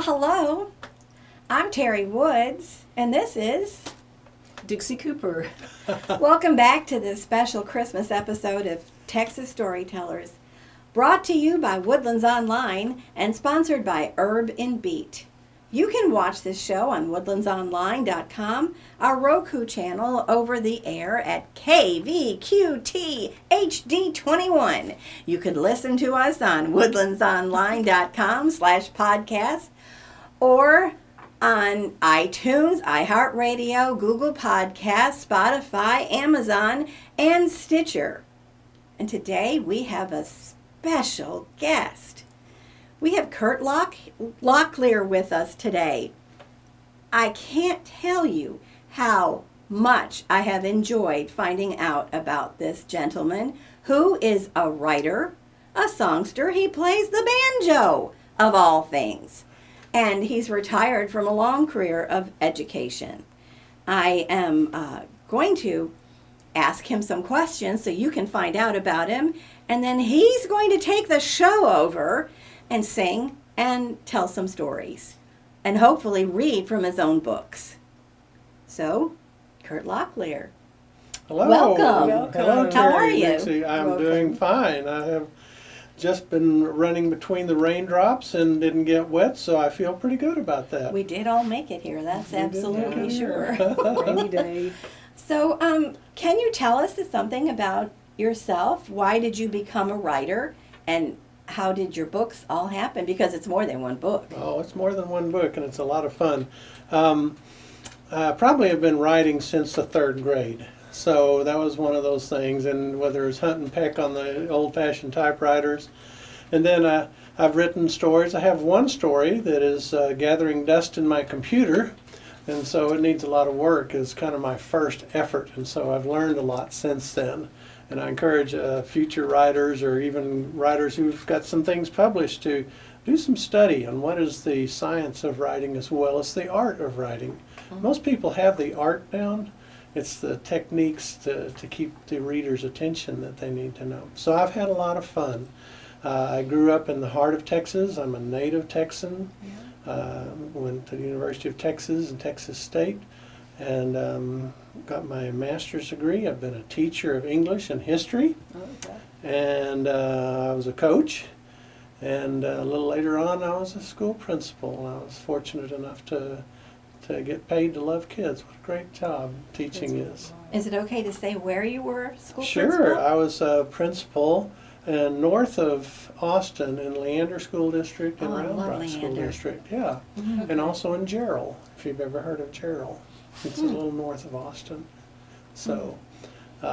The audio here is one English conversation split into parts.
Well, hello. I'm Terry Woods, and this is. Dixie Cooper. Welcome back to this special Christmas episode of Texas Storytellers, brought to you by Woodlands Online and sponsored by Herb and Beat. You can watch this show on woodlandsonline.com, our Roku channel over the air at KVQT HD21. You can listen to us on woodlandsonline.com slash podcast or on iTunes, iHeartRadio, Google Podcasts, Spotify, Amazon, and Stitcher. And today we have a special guest. We have Kurt Lock- Locklear with us today. I can't tell you how much I have enjoyed finding out about this gentleman who is a writer, a songster. He plays the banjo, of all things. And he's retired from a long career of education. I am uh, going to ask him some questions so you can find out about him. And then he's going to take the show over and sing and tell some stories and hopefully read from his own books. So, Kurt Locklear. Hello. Welcome. Welcome. Hello, How are you? Dixie. I'm Welcome. doing fine. I have just been running between the raindrops and didn't get wet, so I feel pretty good about that. We did all make it here, that's We absolutely sure. Rainy day. So, um, can you tell us something about yourself? Why did you become a writer? And how did your books all happen? Because it's more than one book. Oh, it's more than one book, and it's a lot of fun. Um, I probably have been writing since the third grade. So that was one of those things, and whether it's hunt and peck on the old-fashioned typewriters, and then uh, I've written stories. I have one story that is uh, gathering dust in my computer, and so it needs a lot of work. It's kind of my first effort, and so I've learned a lot since then. And I encourage uh, future writers or even writers who've got some things published to do some study on what is the science of writing as well as the art of writing. Most people have the art down. It's the techniques to, to keep the reader's attention that they need to know. So I've had a lot of fun. Uh, I grew up in the heart of Texas. I'm a native Texan. Uh, went to the University of Texas and Texas State and um, got my master's degree. I've been a teacher of English and history Okay. and uh, I was a coach. And uh, a little later on, I was a school principal. I was fortunate enough to to get paid to love kids. What a great job teaching is. Is it okay to say where you were school Sure, principal? I was a principal and north of Austin in Leander School District and Oh, Round love Rock School District. Yeah, Mhm. and also in Jarrell, if you've ever heard of Jarrell. It's a Hmm. little north of Austin. So, uh,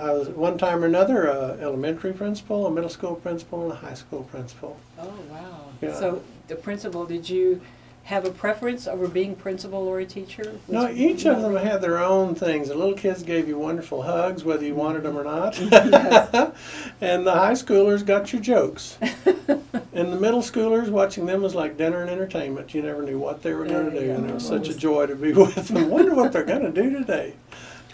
I, I was at one time or another a elementary principal, a middle school principal, and a high school principal. Oh, wow. Yeah. So the principal, did you have a preference over being principal or a teacher? No, each of them had their own things. The little kids gave you wonderful hugs, whether you wanted them or not. Yes. and the high schoolers got your jokes. and the middle schoolers, watching them was like dinner and entertainment. You never knew what they were going to Yeah, do, yeah. and it was such a joy to be with them. Wonder what they're going to do today.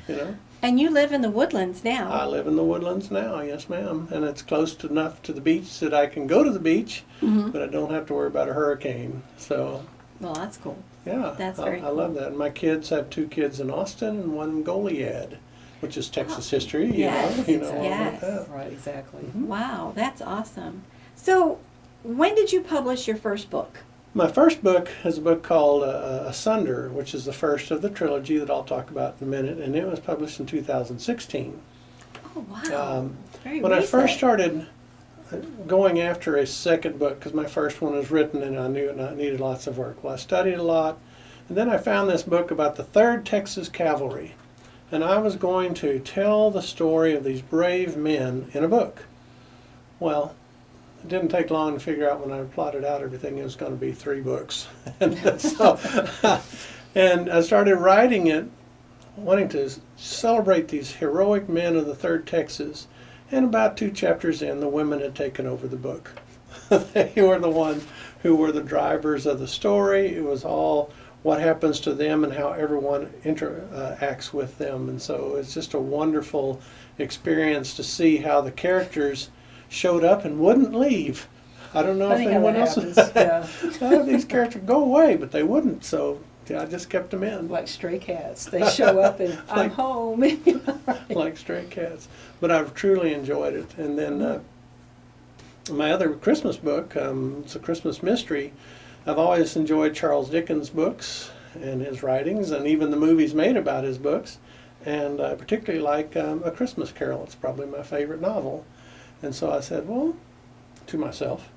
You know, And you live in the woodlands now. I live in the woodlands now, yes, ma'am, and it's close enough to the beach that I can go to the beach, Mhm. but I don't have to worry about a hurricane. So Well, that's cool. yeah, That's I, very I love that. And my kids have two kids in Austin and one in Goliad, which is Texas history. You Yes, know, you know yes. about that. Right, exactly. Wow, that's awesome. So, when did you publish your first book? My first book is a book called uh, Asunder, which is the first of the trilogy that I'll talk about in a minute, and it was published in 2016. Oh, wow. Um, Very when I first started uh, going after a second book, because my first one was written and I knew it not- needed lots of work, well, I studied a lot, and then I found this book about the 3rd Texas Cavalry, and I was going to tell the story of these brave men in a book. Well, it didn't take long to figure out when I plotted out everything it was going to be three books, and so, and I started writing it, wanting to celebrate these heroic men of the Third Texas. And about two chapters in, the women had taken over the book. they were the ones who were the drivers of the story. It was all what happens to them and how everyone interacts uh, with them. And so it's just a wonderful experience to see how the characters showed up and wouldn't leave. I don't know Funny if anyone else. Yeah. These characters go away, but they wouldn't. So I just kept them in. Like stray cats, they show up and I'm Like- home. like stray cats. But I've truly enjoyed it. And then uh, my other Christmas book, um, it's a Christmas mystery. I've always enjoyed Charles Dickens' books and his writings, and even the movies made about his books. And I particularly like um, A Christmas Carol. It's probably my favorite novel. And so I said, well, to myself,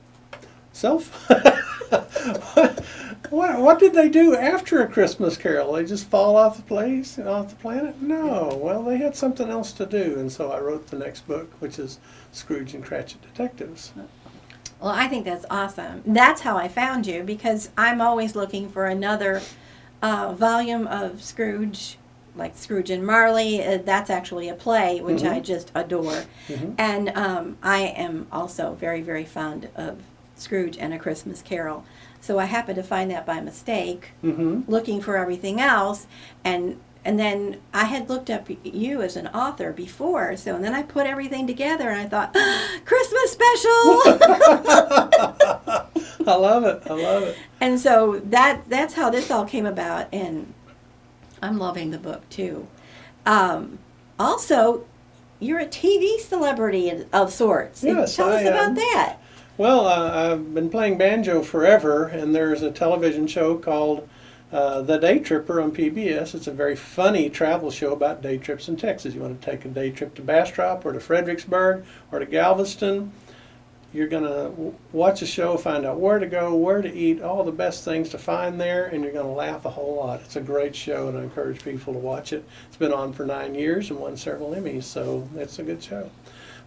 self, what, what did they do after A Christmas Carol? They just fall off the place, and off the planet? No. Well, they had something else to do. And so I wrote the next book, which is Scrooge and Cratchit Detectives. Well, I think that's awesome. That's how I found you because I'm always looking for another uh, volume of Scrooge, like Scrooge and Marley. Uh, that's actually a play, which I just adore. Mhm. And um, I am also very, very fond of Scrooge and A Christmas Carol. So I happened to find that by mistake, Mm-hmm. looking for everything else, and and then I had looked up you as an author before. So and then I put everything together, and I thought, Christmas special. I love it. I love it. And so that that's how this all came about, and I'm loving the book too. Um, also, you're a TV celebrity of sorts. Yes, Tell us I about am. that. Well, uh, I've been playing banjo forever, and there's a television show called uh, The Day Tripper on PBS. It's a very funny travel show about day trips in Texas. You want to take a day trip to Bastrop or to Fredericksburg or to Galveston. You're going to watch a show, find out where to go, where to eat, all the best things to find there, and you're going to laugh a whole lot. It's a great show, and I encourage people to watch it. It's been on for nine years and won several Emmys, so it's a good show.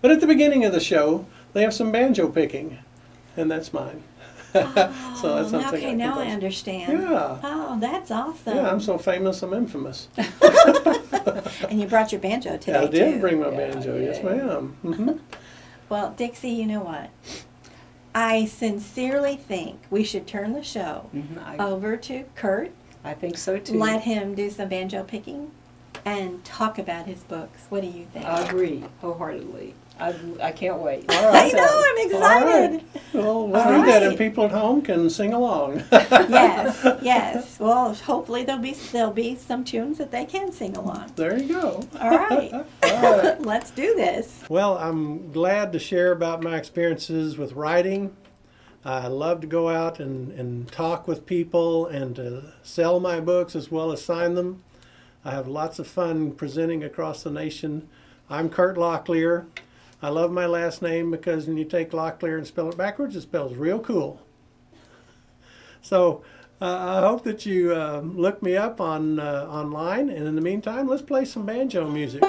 But at the beginning of the show, they have some banjo picking, and that's mine. so that's Oh, something okay, I now I understand. Yeah. Oh, that's awesome. Yeah, I'm so famous, I'm infamous. and you brought your banjo today I did too. bring my Yeah, banjo, yes, yeah. ma'am. hmm Well, Dixie, you know what? I sincerely think we should turn the show Mhm, I, over to Kurt. I think so too. Let him do some banjo picking and talk about his books. What do you think? I agree wholeheartedly. I, I can't wait. All right. I know, I'm excited. All right. Well, we'll All do that, and people at home can sing along. yes, yes. Well, hopefully there'll be there'll be some tunes that they can sing along. there you go. All right. All right. Let's do this. Well, I'm glad to share about my experiences with writing. I love to go out and, and talk with people and to sell my books as well as sign them. I have lots of fun presenting across the nation. I'm Kurt Locklear. I love my last name because when you take Locklear and spell it backwards, it spells real cool. So uh, I hope that you uh, look me up on uh, online. And in the meantime, let's play some banjo music.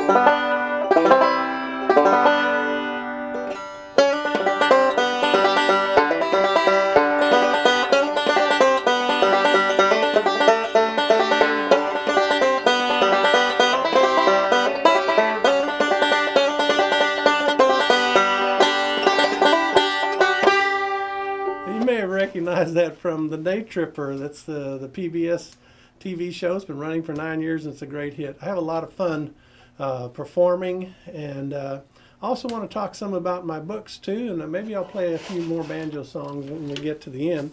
From The Day Tripper. That's the, the PBS TV show. It's been running for nine years and it's a great hit. I have a lot of fun uh, performing and uh, I also want to talk some about my books too. And uh, maybe I'll play a few more banjo songs when we get to the end.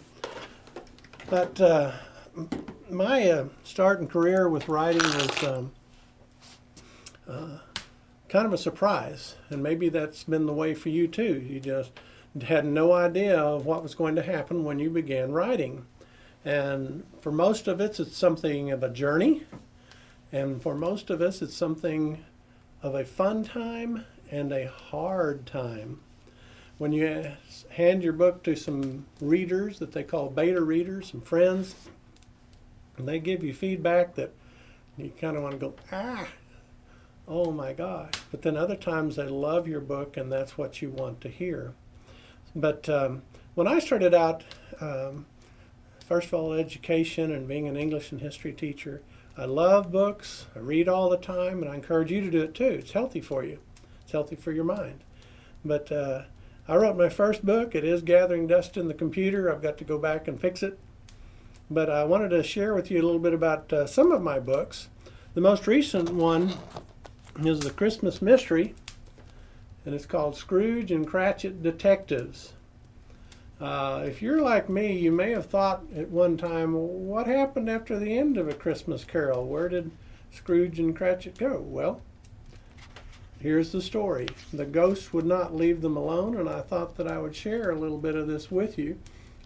But uh, my uh, start and career with writing was um, uh, kind of a surprise. And maybe that's been the way for you too. You just had no idea of what was going to happen when you began writing. And for most of us, it's something of a journey. And for most of us, it's something of a fun time and a hard time. When you hand your book to some readers that they call beta readers, some friends, and they give you feedback that you kind of want to go, ah, oh my gosh. But then other times they love your book and that's what you want to hear. But um, when I started out, um, first of all, education and being an English and history teacher, I love books. I read all the time, and I encourage you to do it too. It's healthy for you. It's healthy for your mind. But uh, I wrote my first book. It is gathering dust in the computer. I've got to go back and fix it. But I wanted to share with you a little bit about uh, some of my books. The most recent one is The Christmas Mystery, and it's called Scrooge and Cratchit Detectives. Uh, if you're like me, you may have thought at one time, what happened after the end of A Christmas Carol? Where did Scrooge and Cratchit go? Well, here's the story. The ghosts would not leave them alone, and I thought that I would share a little bit of this with you.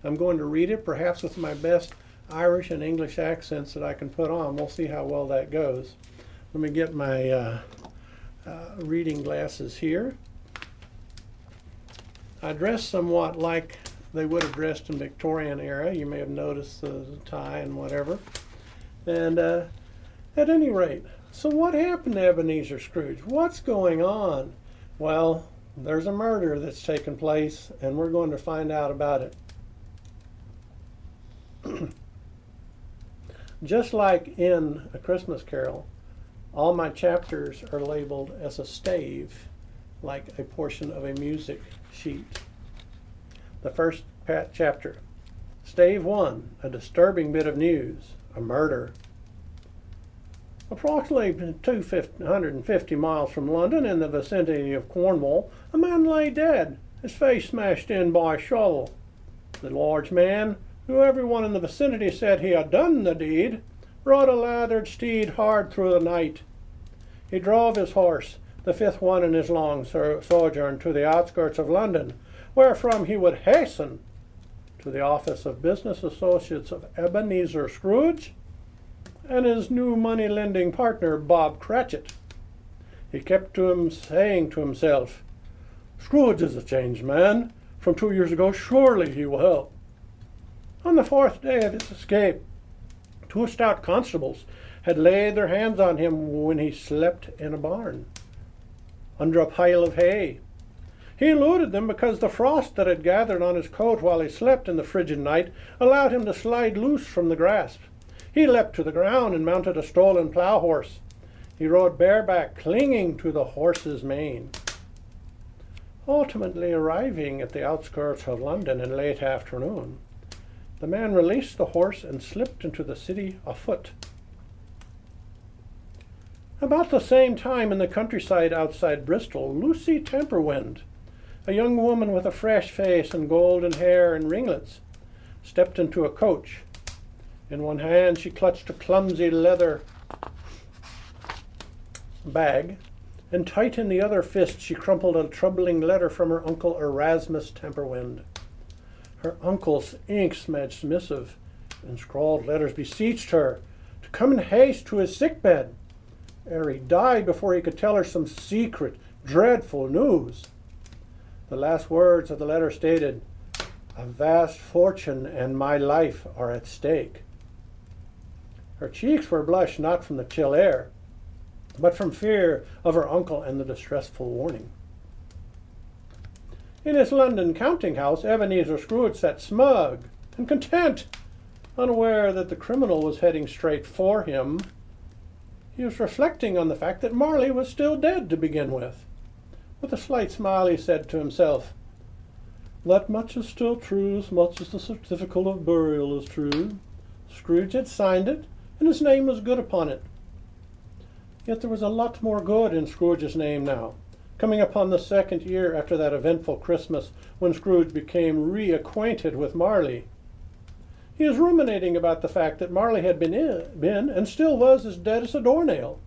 I'm going to read it, perhaps with my best Irish and English accents that I can put on. We'll see how well that goes. Let me get my uh, uh, reading glasses here. I dress somewhat like they would have dressed in Victorian era. You may have noticed the tie and whatever. And uh, at any rate, so what happened to Ebenezer Scrooge? What's going on? Well, there's a murder that's taken place, and we're going to find out about it. Just like in A Christmas Carol, all my chapters are labeled as a stave, like a portion of a music sheet. The first chapter, Stave 1, a disturbing bit of news, a murder. Approximately 250 miles from London, in the vicinity of Cornwall, a man lay dead, his face smashed in by a shovel. The large man, who everyone in the vicinity said he had done the deed, rode a lathered steed hard through the night. He drove his horse, the fifth one in his long sojourn, to the outskirts of London, wherefrom he would hasten to the office of business associates of Ebenezer Scrooge and his new money lending partner, Bob Cratchit. He kept to him saying to himself, Scrooge is a changed man. From two years ago, surely he will help. On the fourth day of his escape, two stout constables had laid their hands on him when he slept in a barn under a pile of hay. He eluded them because the frost that had gathered on his coat while he slept in the frigid night allowed him to slide loose from the grasp. He leapt to the ground and mounted a stolen plough horse. He rode bareback, clinging to the horse's mane. Ultimately arriving at the outskirts of London in late afternoon, the man released the horse and slipped into the city afoot. About the same time in the countryside outside Bristol, Lucy Temperwind, a young woman with a fresh face and golden hair and ringlets, stepped into a coach. In one hand she clutched a clumsy leather bag, and tight in the other fist she crumpled a troubling letter from her uncle Erasmus Temperwind. Her uncle's ink-smudged missive and scrawled letters beseeched her to come in haste to his sick bed, ere he died before he could tell her some secret, dreadful news. The last words of the letter stated, A vast fortune and my life are at stake. Her cheeks were blushed not from the chill air, but from fear of her uncle and the distressful warning. In his London counting house, Ebenezer Scrooge sat smug and content, unaware that the criminal was heading straight for him. He was reflecting on the fact that Marley was still dead to begin with. With a slight smile, he said to himself, That much is still true as much as the certificate of burial is true. Scrooge had signed it, and his name was good upon it. Yet there was a lot more good in Scrooge's name now, coming upon the second year after that eventful Christmas when Scrooge became reacquainted with Marley. He was ruminating about the fact that Marley had been, in, been and still was as dead as a doornail,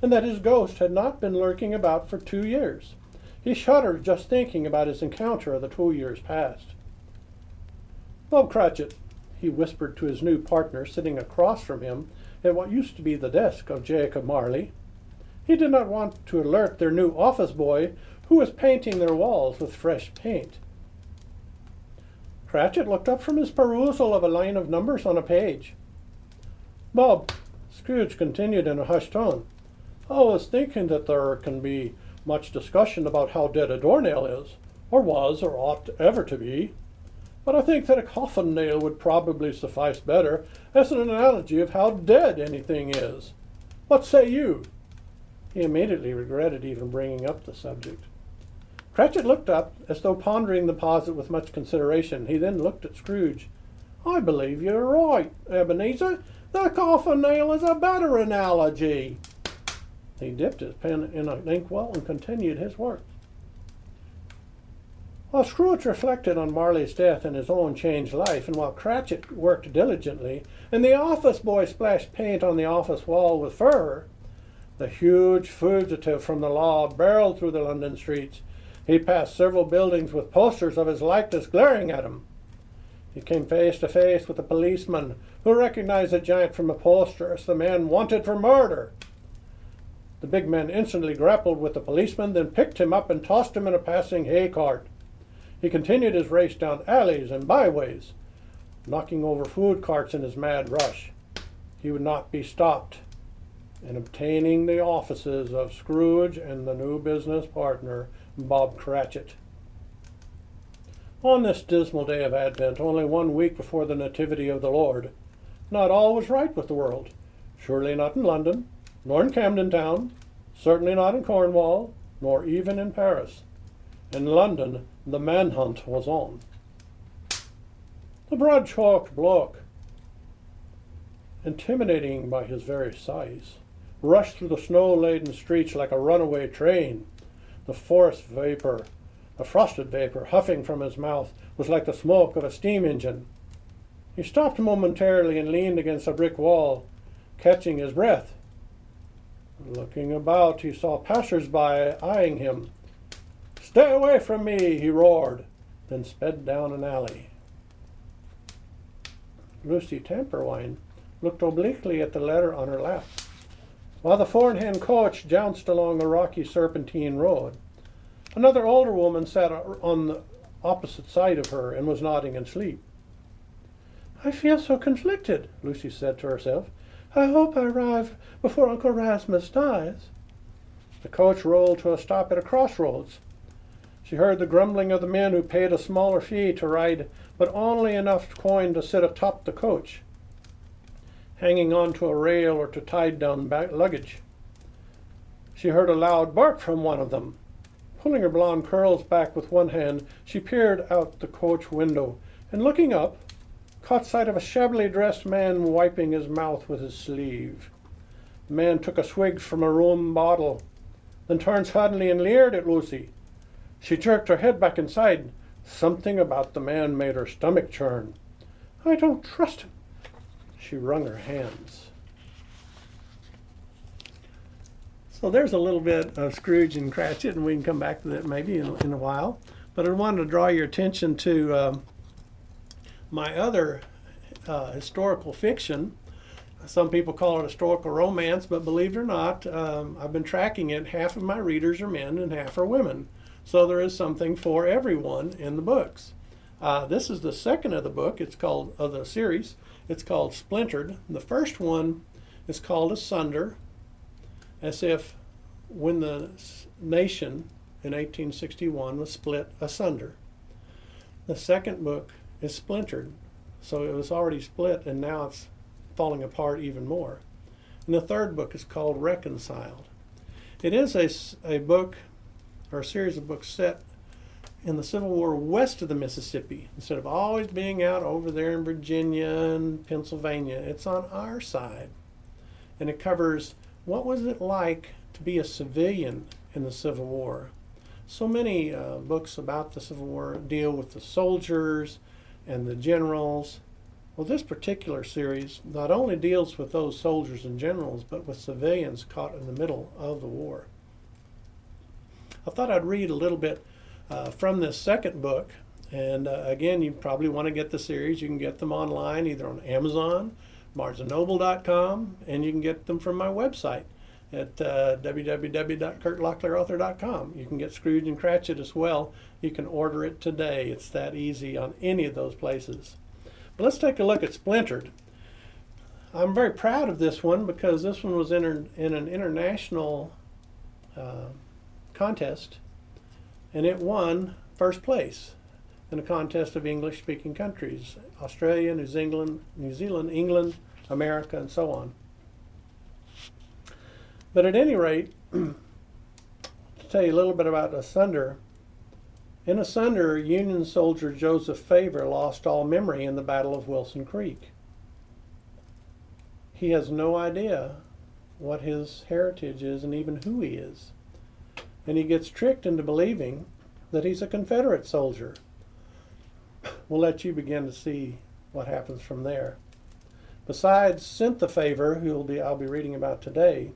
and that his ghost had not been lurking about for two years. He shuddered just thinking about his encounter of the two years past. Bob Cratchit, he whispered to his new partner sitting across from him at what used to be the desk of Jacob Marley. He did not want to alert their new office boy, who was painting their walls with fresh paint. Cratchit looked up from his perusal of a line of numbers on a page. Bob, Scrooge continued in a hushed tone, I was thinking that there can be much discussion about how dead a doornail is, or was, or ought ever to be. But I think that a coffin nail would probably suffice better as an analogy of how dead anything is. What say you? He immediately regretted even bringing up the subject. Cratchit looked up, as though pondering the posit with much consideration. He then looked at Scrooge. I believe you're right, Ebenezer. The coffin nail is a better analogy. He dipped his pen in an inkwell and continued his work. While Scrooge reflected on Marley's death and his own changed life, and while Cratchit worked diligently, and the office boy splashed paint on the office wall with fervor, the huge fugitive from the law barreled through the London streets. He passed several buildings with posters of his likeness glaring at him. He came face to face with a policeman who recognized the giant from a poster as the man wanted for murder. The big man instantly grappled with the policeman, then picked him up and tossed him in a passing hay cart. He continued his race down alleys and byways, knocking over food carts in his mad rush. He would not be stopped in obtaining the offices of Scrooge and the new business partner, Bob Cratchit. On this dismal day of Advent, only one week before the Nativity of the Lord, not all was right with the world. Surely not in London, nor in Camden Town, certainly not in Cornwall, nor even in Paris. In London, the manhunt was on. The broad chalk block, intimidating by his very size, rushed through the snow laden streets like a runaway train. The forest vapor, the frosted vapor, huffing from his mouth, was like the smoke of a steam engine. He stopped momentarily and leaned against a brick wall, catching his breath. Looking about, he saw passers-by eyeing him. Stay away from me, he roared, then sped down an alley. Lucy Temperwind looked obliquely at the letter on her lap, while the four in hand coach jounced along a rocky serpentine road. Another older woman sat on the opposite side of her and was nodding in sleep. I feel so conflicted, Lucy said to herself. I hope I arrive before Uncle Rasmus dies. The coach rolled to a stop at a crossroads. She heard the grumbling of the men who paid a smaller fee to ride, but only enough coin to sit atop the coach, hanging on to a rail or to tied down luggage. She heard a loud bark from one of them. Pulling her blonde curls back with one hand, she peered out the coach window, and looking up, caught sight of a shabbily dressed man wiping his mouth with his sleeve. The man took a swig from a rum bottle, then turned suddenly and leered at Lucy. She jerked her head back inside. Something about the man made her stomach churn. I don't trust him. She wrung her hands. So there's a little bit of Scrooge and Cratchit, and we can come back to that maybe in, in a while. But I wanted to draw your attention to um, my other uh, historical fiction. Some people call it historical romance, but believe it or not, um, I've been tracking it. Half of my readers are men and half are women. So there is something for everyone in the books. Uh, this is the second of the book. It's called of the series. It's called Splintered. The first one is called Asunder as if when the nation in 1861 was split asunder. The second book is splintered, so it was already split and now it's falling apart even more. And the third book is called Reconciled. It is a, a book or a series of books set in the Civil War west of the Mississippi. Instead of always being out over there in Virginia and Pennsylvania, it's on our side. And it covers what was it like to be a civilian in the Civil War? So many uh, books about the Civil War deal with the soldiers and the generals. Well, this particular series not only deals with those soldiers and generals, but with civilians caught in the middle of the war. I thought I'd read a little bit uh, from this second book. And uh, again, you probably want to get the series. You can get them online either on Amazon barnesandnoble.com, and you can get them from my website at uh, www.kurtlocklearauthor.com. You can get Scrooge and Cratchit as well. You can order it today. It's that easy on any of those places. But let's take a look at Splintered. I'm very proud of this one because this one was in, in an international uh, contest and it won first place in a contest of English speaking countries Australia, New Zealand, New Zealand, England, America, and so on. But at any rate, to tell you a little bit about Asunder, in Asunder, Union soldier Joseph Favor lost all memory in the Battle of Wilson Creek. He has no idea what his heritage is and even who he is. And he gets tricked into believing that he's a Confederate soldier. We'll let you begin to see what happens from there. Besides Cintha Favor, who will be I'll be reading about today,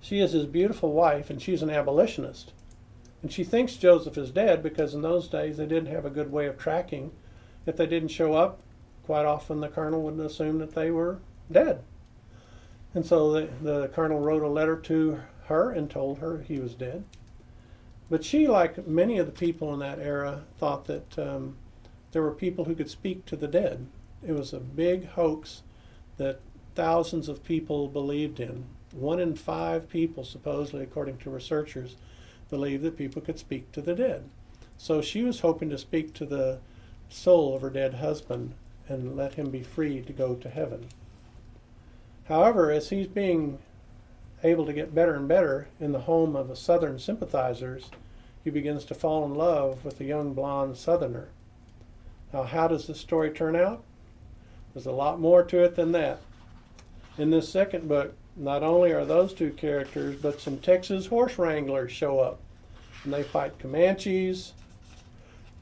she is his beautiful wife, and she's an abolitionist. And she thinks Joseph is dead because in those days they didn't have a good way of tracking. If they didn't show up, quite often the colonel would assume that they were dead. And so the, the colonel wrote a letter to her and told her he was dead. But she, like many of the people in that era, thought that um, there were people who could speak to the dead. It was a big hoax that thousands of people believed in. One in five people, supposedly, according to researchers, believed that people could speak to the dead. So she was hoping to speak to the soul of her dead husband and let him be free to go to heaven. However, as he's being able to get better and better in the home of the Southern sympathizers, he begins to fall in love with a young blonde Southerner. Now, how does the story turn out? There's a lot more to it than that. In this second book, not only are those two characters, but some Texas horse wranglers show up. And they fight Comanches,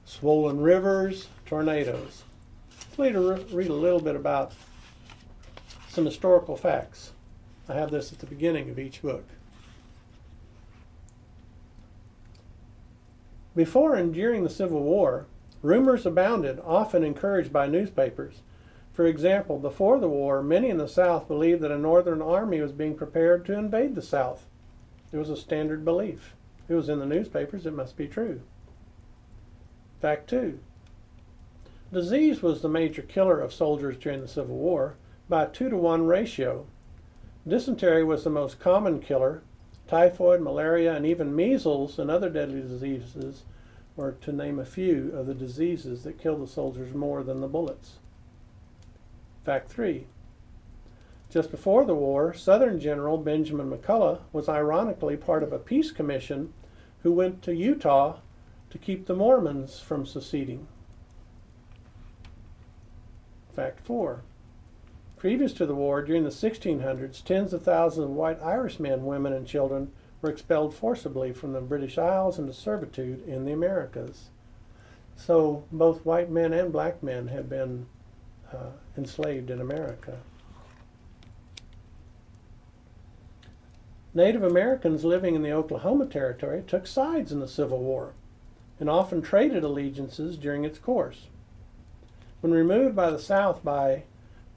swollen rivers, tornadoes. Let's read a little bit about some historical facts. I have this at the beginning of each book. Before and during the Civil War, rumors abounded, often encouraged by newspapers. For example, before the war, many in the South believed that a Northern army was being prepared to invade the South. It was a standard belief. It was in the newspapers, it must be true. Fact two disease was the major killer of soldiers during the Civil War by a 2 to 1 ratio. Dysentery was the most common killer. Typhoid, malaria, and even measles and other deadly diseases were to name a few of the diseases that killed the soldiers more than the bullets. Fact 3. Just before the war, Southern General Benjamin McCulloch was ironically part of a peace commission who went to Utah to keep the Mormons from seceding. Fact 4. Previous to the war, during the 1600s, tens of thousands of white Irish men, women, and children were expelled forcibly from the British Isles into servitude in the Americas. So both white men and black men had been uh, enslaved in America. Native Americans living in the Oklahoma Territory took sides in the Civil War and often traded allegiances during its course. When removed by the South by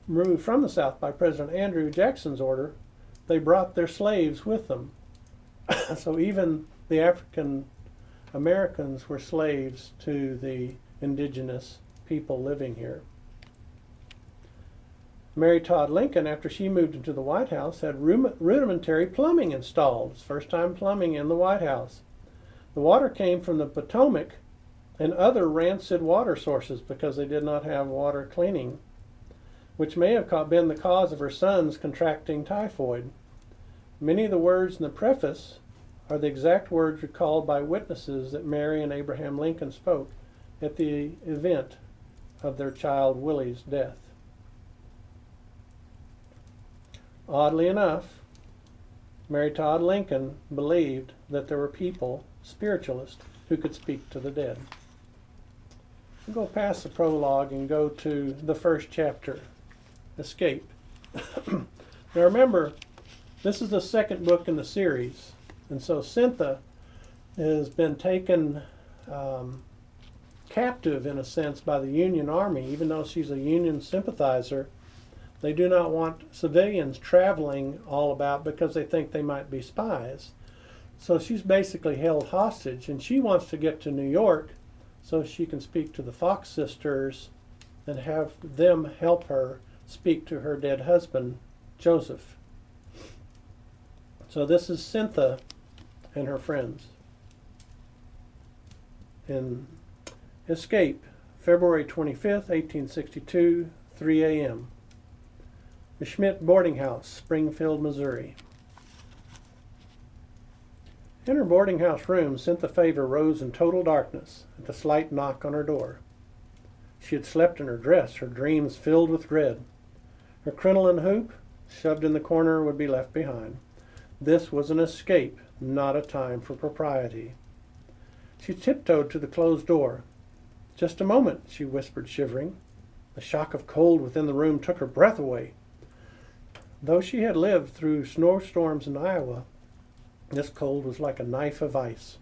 removed from the South by President Andrew Jackson's order, they brought their slaves with them. so even the African Americans were slaves to the indigenous people living here. Mary Todd Lincoln, after she moved into the White House, had rudimentary plumbing installed. It's first time plumbing in the White House. The water came from the Potomac and other rancid water sources because they did not have water cleaning which may have been the cause of her sons contracting typhoid. Many of the words in the preface are the exact words recalled by witnesses that Mary and Abraham Lincoln spoke at the event of their child Willie's death. Oddly enough, Mary Todd Lincoln believed that there were people, spiritualists, who could speak to the dead. We'll go past the prologue and go to the first chapter escape. now remember, this is the second book in the series, and so Cintha has been taken um, captive in a sense by the Union Army, even though she's a Union sympathizer. They do not want civilians traveling all about because they think they might be spies. So she's basically held hostage, and she wants to get to New York so she can speak to the Fox sisters and have them help her speak to her dead husband, Joseph. So this is Cintha and her friends. In Escape, February 25th, 1862, 3 a.m. The Schmidt Boarding House, Springfield, Missouri. In her boarding house room, Cintha Favor rose in total darkness at the slight knock on her door. She had slept in her dress, her dreams filled with dread. Her crinoline hoop, shoved in the corner, would be left behind. This was an escape, not a time for propriety. She tiptoed to the closed door. Just a moment, she whispered, shivering. The shock of cold within the room took her breath away. Though she had lived through snowstorms in Iowa, this cold was like a knife of ice.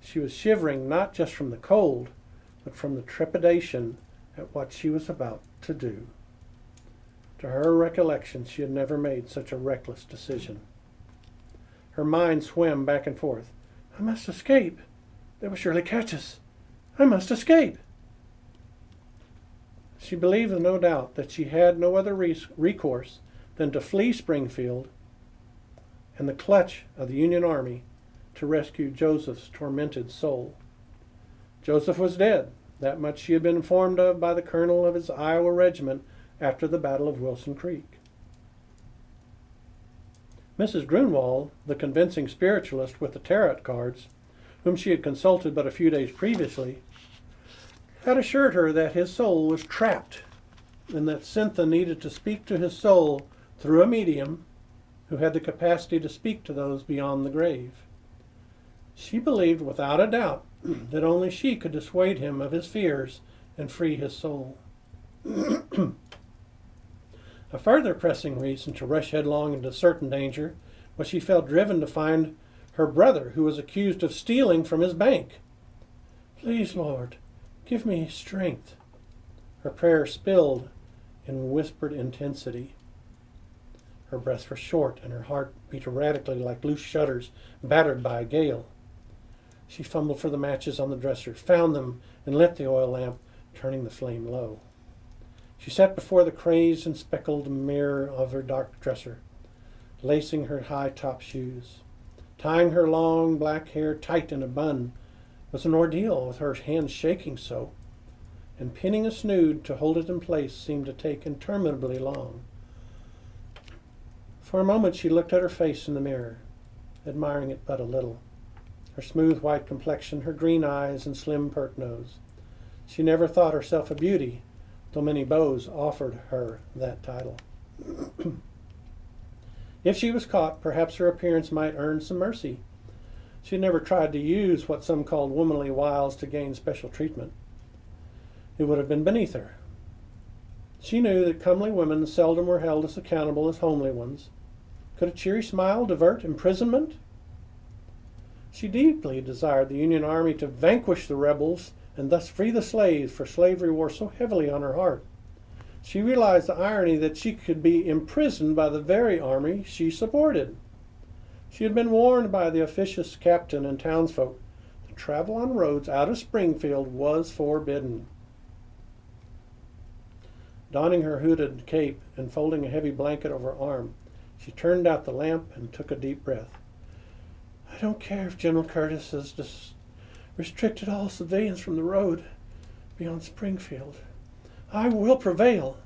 She was shivering not just from the cold, but from the trepidation at what she was about to do. To her recollection, she had never made such a reckless decision. Her mind swam back and forth. I must escape. They will surely catch us. I must escape. She believed, no doubt, that she had no other recourse than to flee Springfield and the clutch of the Union Army to rescue Joseph's tormented soul. Joseph was dead. That much she had been informed of by the colonel of his Iowa regiment after the Battle of Wilson Creek. Mrs. Grunwald, the convincing spiritualist with the tarot cards, whom she had consulted but a few days previously, had assured her that his soul was trapped and that Cintha needed to speak to his soul through a medium who had the capacity to speak to those beyond the grave. She believed without a doubt that only she could dissuade him of his fears and free his soul. a further pressing reason to rush headlong into certain danger was she felt driven to find her brother, who was accused of stealing from his bank. Please, Lord, give me strength. Her prayer spilled in whispered intensity. Her breaths were short, and her heart beat erratically like loose shutters battered by a gale. She fumbled for the matches on the dresser, found them, and lit the oil lamp, turning the flame low. She sat before the crazed and speckled mirror of her dark dresser, lacing her high top shoes. Tying her long black hair tight in a bun was an ordeal with her hands shaking so, and pinning a snood to hold it in place seemed to take interminably long. For a moment she looked at her face in the mirror, admiring it but a little. Her smooth white complexion, her green eyes, and slim pert nose. She never thought herself a beauty, many beaux offered her that title. if she was caught, perhaps her appearance might earn some mercy. She had never tried to use what some called womanly wiles to gain special treatment. It would have been beneath her. She knew that comely women seldom were held as accountable as homely ones, could a cheery smile divert imprisonment? She deeply desired the Union Army to vanquish the rebels and thus free the slaves, for slavery wore so heavily on her heart. She realized the irony that she could be imprisoned by the very army she supported. She had been warned by the officious captain and townsfolk that travel on roads out of Springfield was forbidden. Donning her hooded cape and folding a heavy blanket over her arm, she turned out the lamp and took a deep breath. I don't care if General Curtis has dis- restricted all civilians from the road beyond Springfield. I will prevail.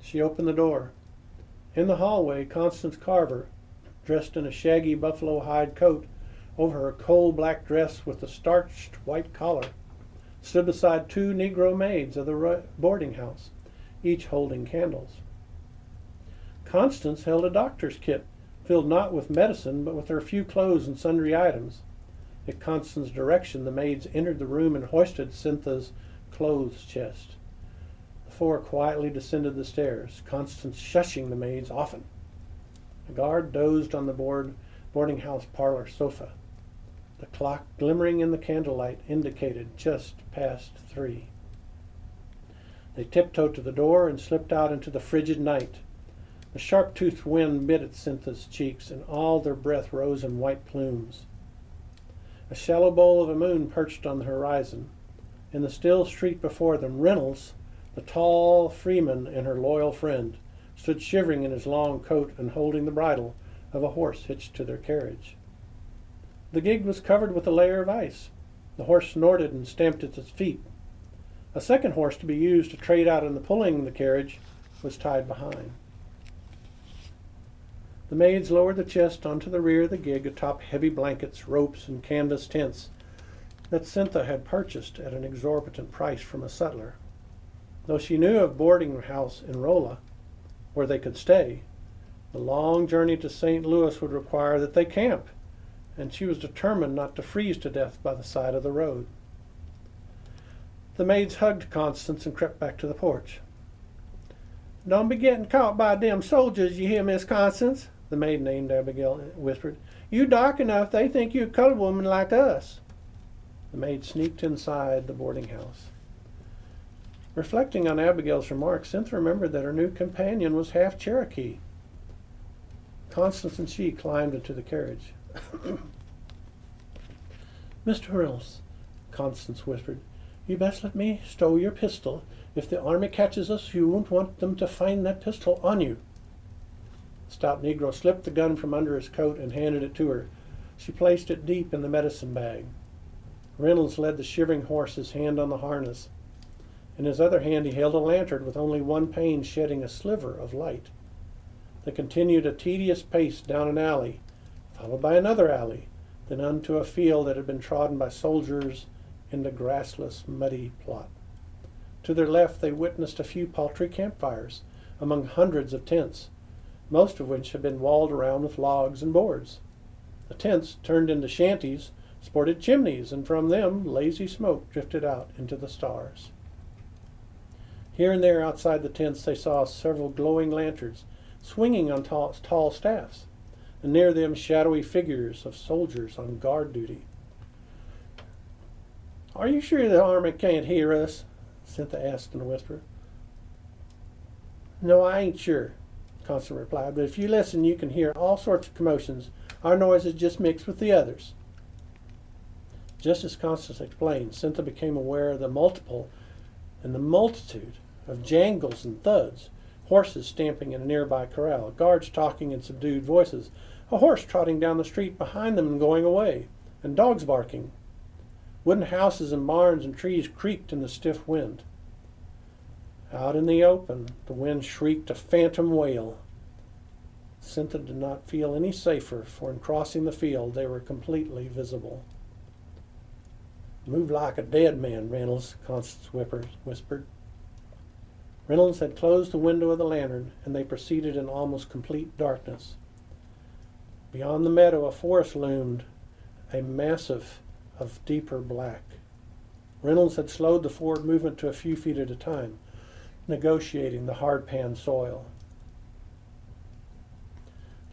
She opened the door. In the hallway, Constance Carver, dressed in a shaggy buffalo hide coat over her coal black dress with a starched white collar, stood beside two Negro maids of the boarding house, each holding candles. Constance held a doctor's kit, filled not with medicine, but with her few clothes and sundry items. At Constance's direction, the maids entered the room and hoisted Cintha's clothes chest. The four quietly descended the stairs, Constance shushing the maids often. A guard dozed on the board, boarding house parlor sofa. The clock, glimmering in the candlelight, indicated just past three. They tiptoed to the door and slipped out into the frigid night. The sharp-toothed wind bit at Cintha's cheeks, and all their breath rose in white plumes. A shallow bowl of a moon perched on the horizon. In the still street before them, Reynolds, the tall freeman and her loyal friend, stood shivering in his long coat and holding the bridle of a horse hitched to their carriage. The gig was covered with a layer of ice. The horse snorted and stamped at its feet. A second horse to be used to trade out in the pulling the carriage was tied behind. The maids lowered the chest onto the rear of the gig atop heavy blankets, ropes, and canvas tents that Cintha had purchased at an exorbitant price from a sutler. Though she knew of boarding house in Rolla, where they could stay, the long journey to St. Louis would require that they camp, and she was determined not to freeze to death by the side of the road. The maids hugged Constance and crept back to the porch. Don't be getting caught by them soldiers, you hear, Miss Constance? The maid named Abigail whispered. You dark enough, they think you a colored woman like us. The maid sneaked inside the boarding house. Reflecting on Abigail's remarks, Cynthia remembered that her new companion was half Cherokee. Constance and she climbed into the carriage. Mr. Reynolds, Constance whispered, you best let me stow your pistol. If the army catches us, you won't want them to find that pistol on you. Stout Negro slipped the gun from under his coat and handed it to her. She placed it deep in the medicine bag. Reynolds led the shivering horse, his hand on the harness. In his other hand he held a lantern with only one pane shedding a sliver of light. They continued a tedious pace down an alley, followed by another alley, then unto a field that had been trodden by soldiers in the grassless, muddy plot. To their left they witnessed a few paltry campfires among hundreds of tents, most of which had been walled around with logs and boards. The tents, turned into shanties, sported chimneys, and from them lazy smoke drifted out into the stars. Here and there outside the tents they saw several glowing lanterns swinging on tall, tall staffs, and near them shadowy figures of soldiers on guard duty. Are you sure the army can't hear us? Cynthia asked in a whisper. No, I ain't sure, Constance replied, but if you listen, you can hear all sorts of commotions. Our noise is just mixed with the others. Just as Constance explained, Cynthia became aware of the multiple and the multitude of jangles and thuds, horses stamping in a nearby corral, guards talking in subdued voices, a horse trotting down the street behind them and going away, and dogs barking. Wooden houses and barns and trees creaked in the stiff wind. Out in the open, the wind shrieked a phantom wail. Cynthia did not feel any safer, for in crossing the field they were completely visible. Move like a dead man, Reynolds, Constance whispered. Reynolds had closed the window of the lantern, and they proceeded in almost complete darkness. Beyond the meadow, a forest loomed, a massive of deeper black. Reynolds had slowed the forward movement to a few feet at a time, negotiating the hard pan soil.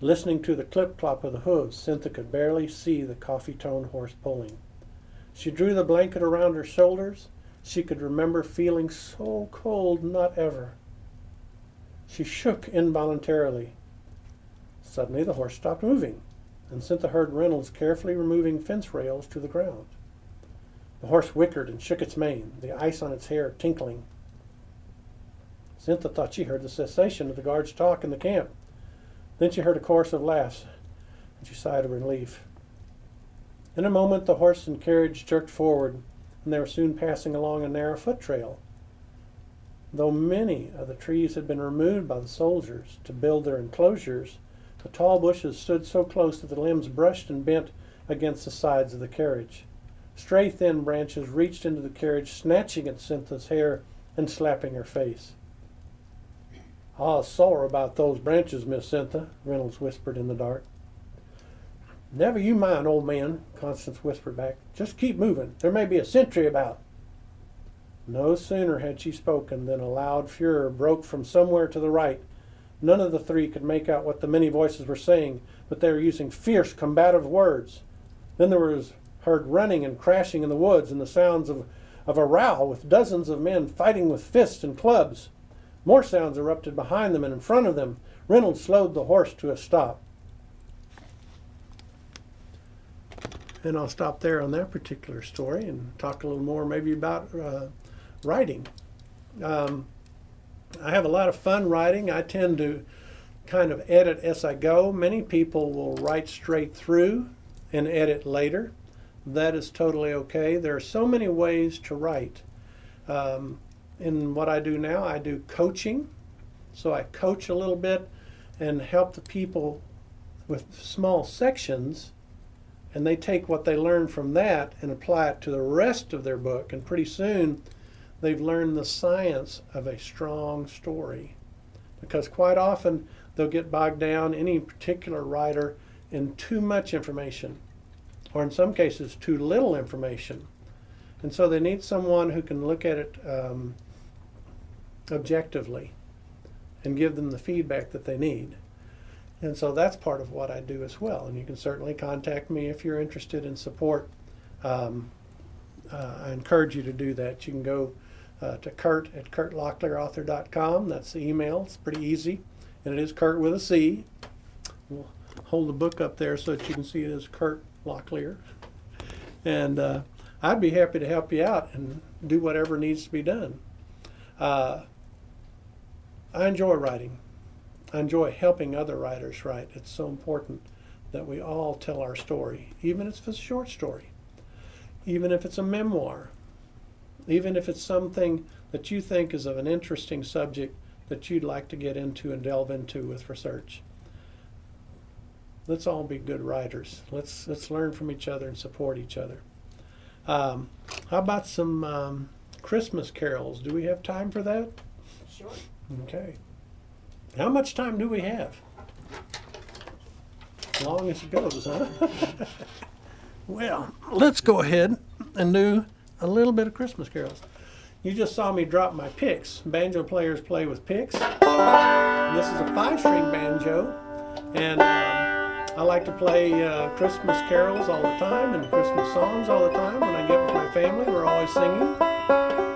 Listening to the clip clop of the hooves, Cynthia could barely see the coffee tone horse pulling. She drew the blanket around her shoulders. She could remember feeling so cold not ever. She shook involuntarily. Suddenly the horse stopped moving and Cynthia heard Reynolds carefully removing fence rails to the ground. The horse whickered and shook its mane, the ice on its hair tinkling. Cynthia thought she heard the cessation of the guard's talk in the camp. Then she heard a chorus of laughs, and she sighed of relief. In a moment, the horse and carriage jerked forward, and they were soon passing along a narrow foot trail. Though many of the trees had been removed by the soldiers to build their enclosures, the tall bushes stood so close that the limbs brushed and bent against the sides of the carriage. Stray thin branches reached into the carriage, snatching at Cynthia's hair and slapping her face. Was sore about those branches, Miss Cynthia, Reynolds whispered in the dark. Never you mind, old man, Constance whispered back. Just keep moving. There may be a sentry about. No sooner had she spoken than a loud furor broke from somewhere to the right None of the three could make out what the many voices were saying, but they were using fierce, combative words. Then there was heard running and crashing in the woods and the sounds of, of a row with dozens of men fighting with fists and clubs. More sounds erupted behind them and in front of them. Reynolds slowed the horse to a stop. And I'll stop there on that particular story and talk a little more maybe about uh, writing. Um, I have a lot of fun writing. I tend to kind of edit as I go. Many people will write straight through and edit later. That is totally okay. There are so many ways to write. Um, in what I do now, I do coaching. So I coach a little bit and help the people with small sections, and they take what they learn from that and apply it to the rest of their book. And pretty soon, they've learned the science of a strong story. Because quite often they'll get bogged down, any particular writer, in too much information. or in some cases, too little information. And so they need someone who can look at it um, objectively and give them the feedback that they need. And so that's part of what I do as well. And you can certainly contact me if you're interested in support. Um, uh, I encourage you to do that. You can go uh, to Kurt at kurtlocklearauthor.com. That's the email. It's pretty easy. And it is Kurt with a C. We'll hold the book up there so that you can see it as Kurt Locklear. And uh, I'd be happy to help you out and do whatever needs to be done. Uh, I enjoy writing. I enjoy helping other writers write. It's so important that we all tell our story, even if it's a short story, even if it's a memoir, even if it's something that you think is of an interesting subject that you'd like to get into and delve into with research. Let's all be good writers. Let's let's learn from each other and support each other. Um, how about some um, Christmas carols? Do we have time for that? Sure. Okay. How much time do we have? As Long as it goes, huh? well, let's go ahead and do a little bit of Christmas carols. You just saw me drop my picks. Banjo players play with picks. This is a five-string banjo, and um, I like to play uh, Christmas carols all the time and Christmas songs all the time. When I get with my family, we're always singing.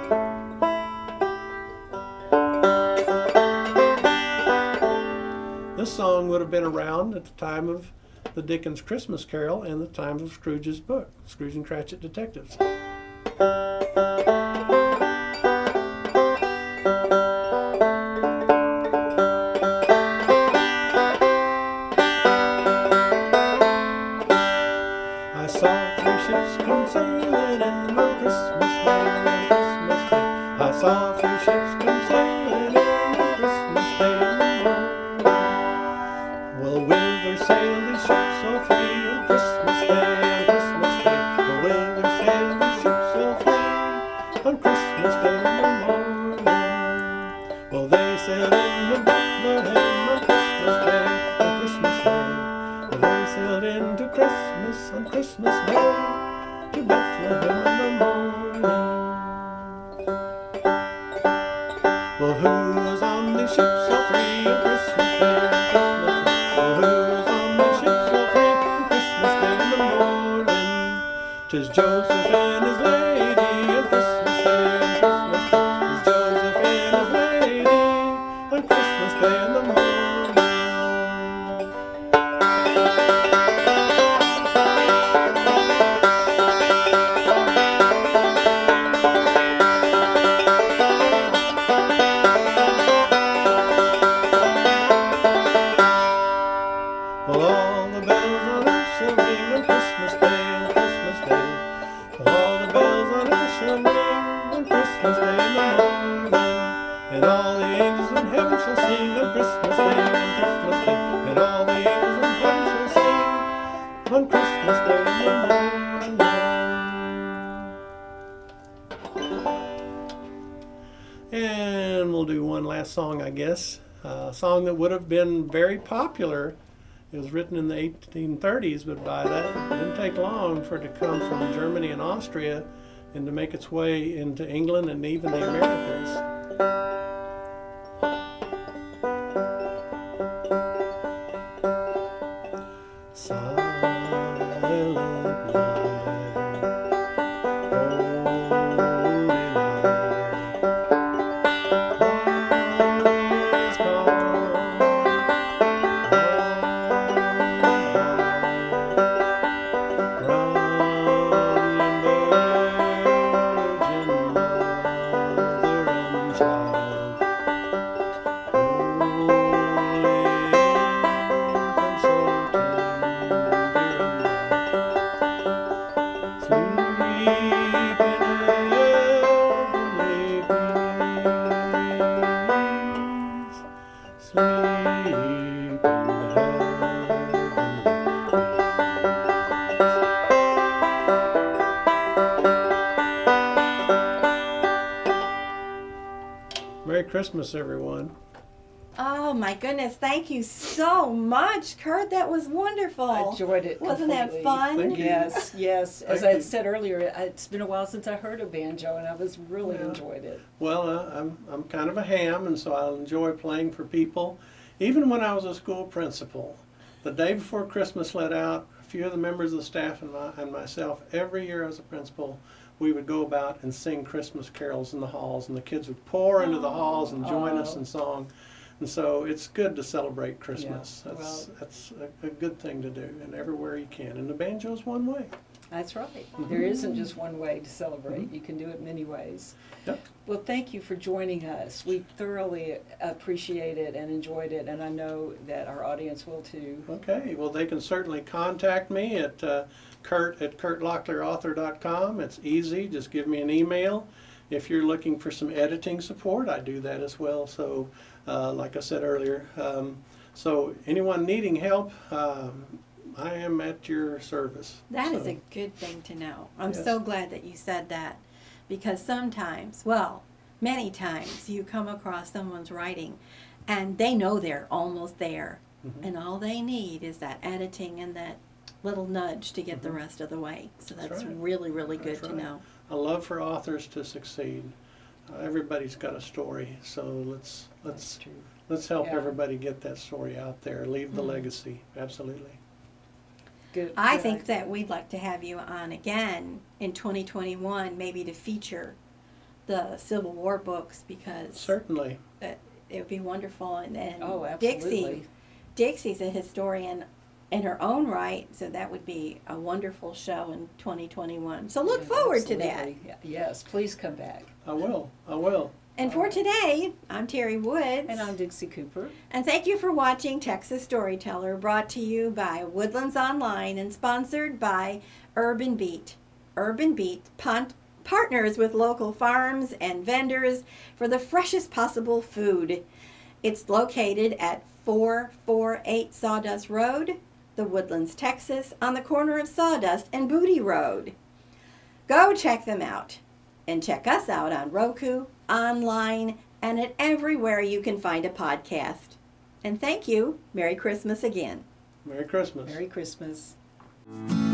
This song would have been around at the time of the Dickens Christmas Carol and the time of Scrooge's book, Scrooge and Cratchit Detectives. Well, song that would have been very popular it was written in the 1830s, but by that it didn't take long for it to come from Germany and Austria and to make its way into England and even the Americas. Christmas, everyone. Oh, my goodness! Thank you so much, Kurt. That was wonderful. I enjoyed it. Wasn't that fun? Thank you. Yes, yes. As I said earlier, it's been a while since I heard a banjo, and I was really Yeah. enjoyed it. Well, uh, I'm, I'm kind of a ham, and so I enjoy playing for people. Even when I was a school principal, the day before Christmas let out, a few of the members of the staff and, my, and myself, every year as a principal, we would go about and sing Christmas carols in the halls, and the kids would pour into the halls and join us Oh. in song. And so it's good to celebrate Christmas. Yeah, That's, well- that's a, a good thing to do, and everywhere you can. And the banjo's one way. That's right. Mm-hmm. There isn't just one way to celebrate. You can do it many ways. Yep. Well, thank you for joining us. We thoroughly appreciate it and enjoyed it, and I know that our audience will too. Okay, well, they can certainly contact me at uh, kurt at kurtlocklearauthor.com. It's easy, just give me an email. If you're looking for some editing support, I do that as well. So, uh, like I said earlier, um, so anyone needing help, um, I am at your service. That is So, a good thing to know. I'm Yes. so glad that you said that because sometimes, well, many times you come across someone's writing and they know they're almost there Mhm. and all they need is that editing and that little nudge to get the rest of the way. So that's, That's right. really, really good That's to know. I love for authors to succeed. Uh, everybody's got a story, so let's let's let's help Yeah. everybody get that story out there. Leave the Mhm. legacy. Absolutely. Good. I good think idea. that we'd like to have you on again in 2021, maybe to feature the Civil War books because Certainly. it would be wonderful. And then Oh, Dixie. Dixie's a historian in her own right, so that would be a wonderful show in 2021. So look Yeah, forward to that. absolutely. Yes, please come back. I will. I will. And for today, I'm Terry Woods. And I'm Dixie Cooper. And thank you for watching Texas Storyteller, brought to you by Woodlands Online and sponsored by Urban Beat. Urban Beat pon- partners with local farms and vendors for the freshest possible food. It's located at 448 Sawdust Road, The Woodlands, Texas, on the corner of Sawdust and Budde Road. Go check them out. And check us out on Roku, online, and at everywhere you can find a podcast. And thank you. Merry Christmas again. Merry Christmas. Merry Christmas. Thank